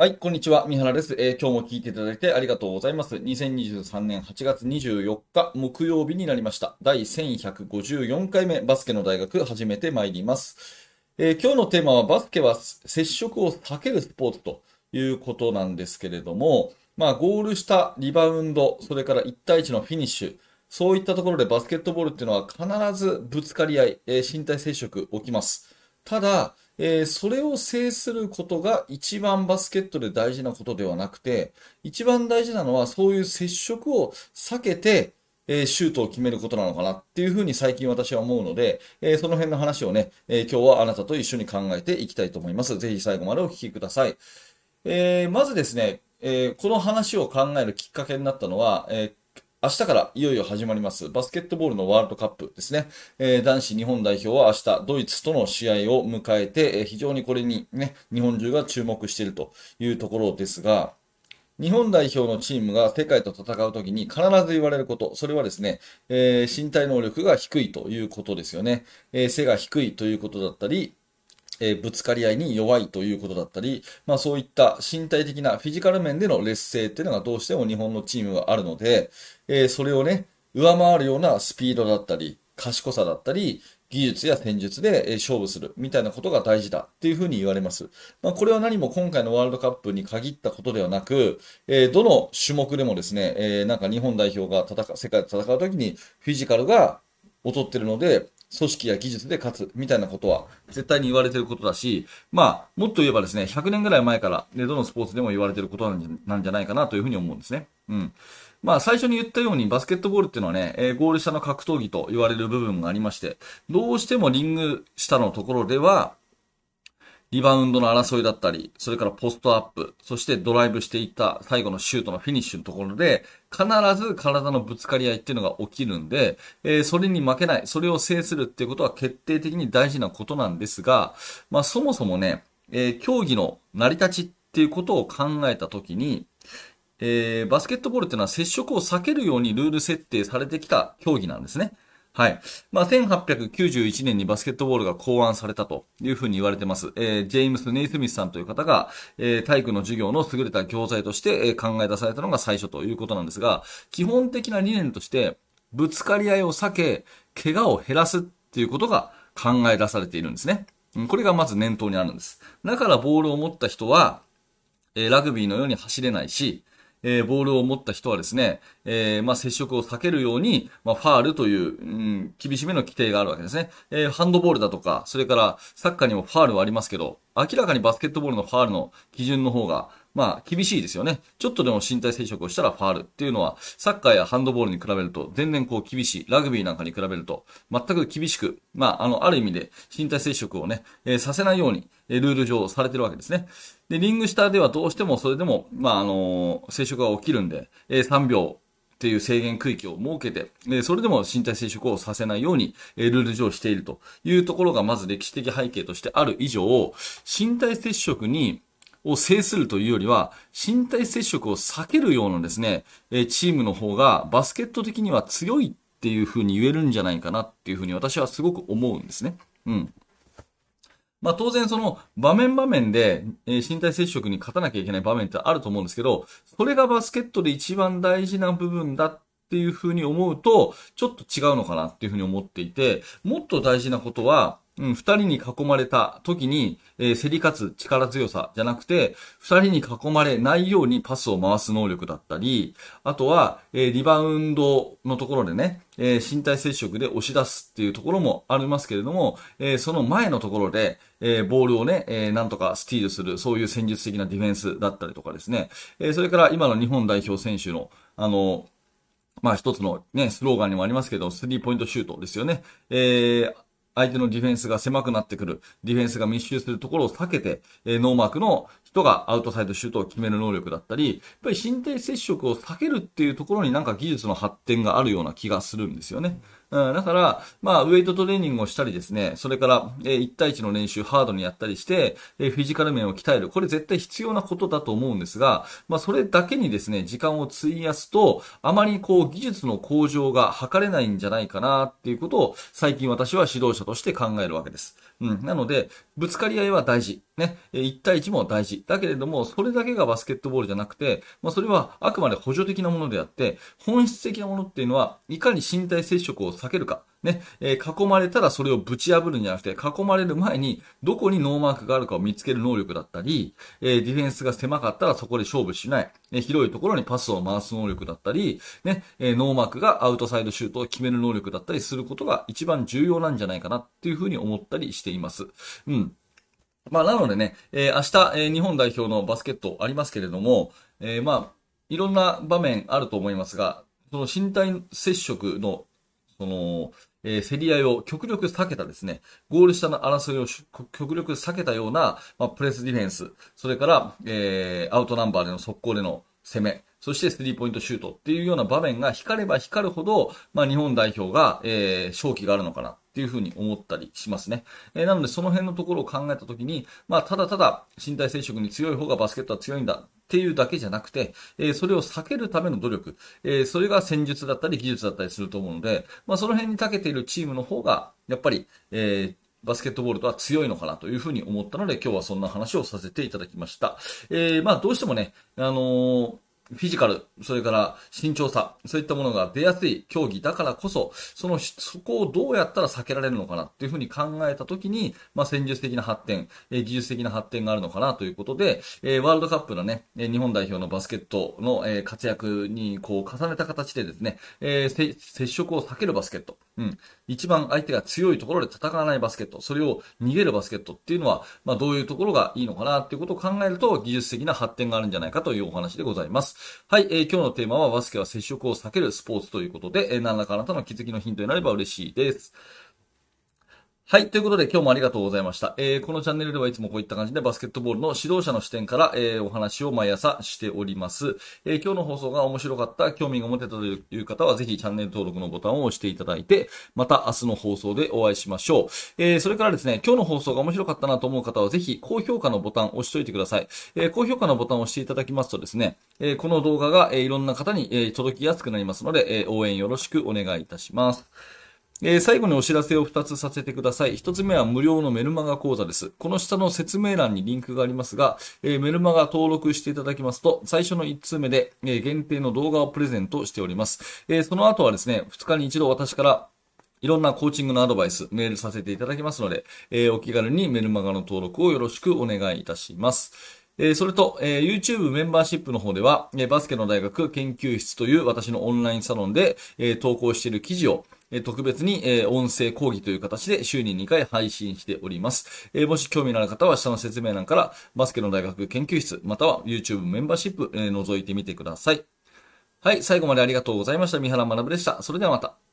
はい、こんにちは。三原です、えー、今日も聞いていただいてありがとうございます。2023年8月24日木曜日になりました。第1154回目バスケの大学始めてまいります。えー、今日のテーマはバスケは接触を避けるスポーツということなんですけれども、まあゴールしたリバウンド、それから1対1のフィニッシュ、そういったところでバスケットボールっていうのは必ずぶつかり合い、えー、身体接触起きます。ただ、えー、それを制することが一番バスケットで大事なことではなくて、一番大事なのはそういう接触を避けて、えー、シュートを決めることなのかなっていうふうに最近私は思うので、えー、その辺の話をね、え今日はあなたと一緒に考えていきたいと思います。ぜひ最後までお聞きください。えまずですね、えこの話を考えるきっかけになったのは、え明日からいよいよ始まりますバスケットボールのワールドカップですね。えー、男子日本代表は明日ドイツとの試合を迎えて、えー、非常にこれにね、日本中が注目しているというところですが、日本代表のチームが世界と戦うときに必ず言われること、それはですね、えー、身体能力が低いということですよね。え、背が低いということだったり、え、ぶつかり合いに弱いということだったり、まあそういった身体的なフィジカル面での劣勢っていうのがどうしても日本のチームはあるので、えー、それをね、上回るようなスピードだったり、賢さだったり、技術や戦術で勝負するみたいなことが大事だっていうふうに言われます。まあ、これは何も今回のワールドカップに限ったことではなく、えー、どの種目でもですね、えー、なんか日本代表が戦う、世界で戦うときにフィジカルが劣ってるので、組織や技術で勝つみたいなことは絶対に言われてることだし、まあ、もっと言えばですね、100年ぐらい前から、ね、どのスポーツでも言われてることなんじゃないかなというふうに思うんですね。うん。まあ、最初に言ったようにバスケットボールっていうのはね、え、ゴール下の格闘技と言われる部分がありまして、どうしてもリング下のところでは、リバウンドの争いだったり、それからポストアップ、そしてドライブしていった最後のシュートのフィニッシュのところで、必ず体のぶつかり合いっていうのが起きるんで、えー、それに負けない、それを制するっていうことは決定的に大事なことなんですが、まあそもそもね、えー、競技の成り立ちっていうことを考えたときに、えー、バスケットボールっていうのは接触を避けるようにルール設定されてきた競技なんですね。はい。まあ、1891年にバスケットボールが考案されたというふうに言われてます。えー、ジェームス・ネイスミスさんという方が、えー、体育の授業の優れた教材として、えー、考え出されたのが最初ということなんですが、基本的な理念として、ぶつかり合いを避け、怪我を減らすっていうことが考え出されているんですね。これがまず念頭にあるんです。だからボールを持った人は、え、ラグビーのように走れないし、えー、ボールを持った人はですね、えー、まあ、接触を避けるように、まあ、ファールという、うん、厳しめの規定があるわけですね。えー、ハンドボールだとか、それからサッカーにもファールはありますけど、明らかにバスケットボールのファールの基準の方が、まあ、厳しいですよね。ちょっとでも身体接触をしたらファールっていうのは、サッカーやハンドボールに比べると、全然こう厳しい。ラグビーなんかに比べると、全く厳しく、まあ、あの、ある意味で身体接触をね、えー、させないように、えルール上されてるわけですね。で、リング下ではどうしてもそれでも、まあ、あの接触が起きるんで、え3秒っていう制限区域を設けて、えそれでも身体接触をさせないように、えルール上しているというところがまず歴史的背景としてある以上、身体接触にを制するというよりは、身体接触を避けるようなですね、えチームの方がバスケット的には強いっていうふうに言えるんじゃないかなっていうふうに私はすごく思うんですね。うん。まあ当然その場面場面で、身体接触に勝たなきゃいけない場面ってあると思うんですけど、それがバスケットで一番大事な部分だっていうふうに思うと、ちょっと違うのかなっていうふうに思っていて、もっと大事なことは、うん、二人に囲まれた時に、えー、競り勝つ力強さじゃなくて、二人に囲まれないようにパスを回す能力だったり、あとは、えー、リバウンドのところでね、えー、身体接触で押し出すっていうところもありますけれども、えー、その前のところで、えー、ボールをね、えー、なんとかスティールする、そういう戦術的なディフェンスだったりとかですね、えー、それから今の日本代表選手の、あの、まあ一つのね、スローガンにもありますけど、スリーポイントシュートですよね。えー、相手のディフェンスが狭くなってくる、ディフェンスが密集するところを避けて、えー、ノーマークの人がアウトサイドシュートを決める能力だったり、やっぱり身体接触を避けるっていうところになんか技術の発展があるような気がするんですよね。うん、だから、まあ、ウェイトトレーニングをしたりですね、それから、えー、1対1の練習、ハードにやったりして、えー、フィジカル面を鍛える。これ絶対必要なことだと思うんですが、まあ、それだけにですね、時間を費やすと、あまりこう、技術の向上が図れないんじゃないかなっていうことを、最近私は指導者として考えるわけです。うん。なので、ぶつかり合いは大事。ね。1対1も大事。だけれども、それだけがバスケットボールじゃなくて、まあ、それはあくまで補助的なものであって、本質的なものっていうのは、いかに身体接触を避けるか。ね、えー、囲まれたらそれをぶち破るんじゃなくて、囲まれる前にどこにノーマークがあるかを見つける能力だったり、えー、ディフェンスが狭かったらそこで勝負しない、え、広いところにパスを回す能力だったり、ね、えノーマークがアウトサイドシュートを決める能力だったりすることが一番重要なんじゃないかなっていうふうに思ったりしています。うん。まあ、なのでね、え、明日、え、日本代表のバスケットありますけれども、え、まあ、いろんな場面あると思いますが、その身体接触の、その、えー、競り合いを極力避けたですね、ゴール下の争いを極力避けたような、まあ、プレスディフェンス、それから、えー、アウトナンバーでの速攻での攻め、そしてスリーポイントシュートっていうような場面が光れば光るほど、まあ、日本代表が、えー、勝機があるのかなっていうふうに思ったりしますね。えー、なのでその辺のところを考えたときに、まあ、ただただ身体接触に強い方がバスケットは強いんだっていうだけじゃなくて、え、それを避けるための努力、え、それが戦術だったり技術だったりすると思うので、まあ、その辺に長けているチームの方が、やっぱり、えー、バスケットボールとは強いのかなというふうに思ったので、今日はそんな話をさせていただきました。えー、まあ、どうしてもね、あのーフィジカル、それから身長差、そういったものが出やすい競技だからこそ、その、そこをどうやったら避けられるのかなっていうふうに考えたときに、まあ、戦術的な発展、え技術的な発展があるのかなということで、えワールドカップのね、日本代表のバスケットの、え活躍にこう重ねた形でですね、え接触を避けるバスケット、うん。一番相手が強いところで戦わないバスケット、それを逃げるバスケットっていうのは、まあ、どういうところがいいのかなっていうことを考えると、技術的な発展があるんじゃないかというお話でございます。はい、えー、今日のテーマはバスケは接触を避けるスポーツということで、えー、何らかあなたの気づきのヒントになれば嬉しいです。はい。ということで今日もありがとうございました。えー、このチャンネルではいつもこういった感じでバスケットボールの指導者の視点から、えー、お話を毎朝しております。えー、今日の放送が面白かった、興味が持てたという方はぜひチャンネル登録のボタンを押していただいて、また明日の放送でお会いしましょう。えー、それからですね、今日の放送が面白かったなと思う方はぜひ高評価のボタンを押しといてください。えー、高評価のボタンを押していただきますとですね、えー、この動画が、えー、いろんな方に、えー、届きやすくなりますので、えー、応援よろしくお願いいたします。えー、最後にお知らせを2つさせてください。1つ目は無料のメルマガ講座です。この下の説明欄にリンクがありますが、えー、メルマガ登録していただきますと、最初の1通目で、えー、限定の動画をプレゼントしております。えその後はですね、2日に一度私からいろんなコーチングのアドバイス、メールさせていただきますので、えお気軽にメルマガの登録をよろしくお願いいたします。えそれと、え YouTube メンバーシップの方では、えバスケの大学研究室という私のオンラインサロンで、え投稿している記事を、特別に、え音声講義という形で週に2回配信しております。えもし興味のある方は下の説明欄からバスケの大学研究室、または YouTube メンバーシップ、え覗いてみてください。はい、最後までありがとうございました。三原学でした。それではまた。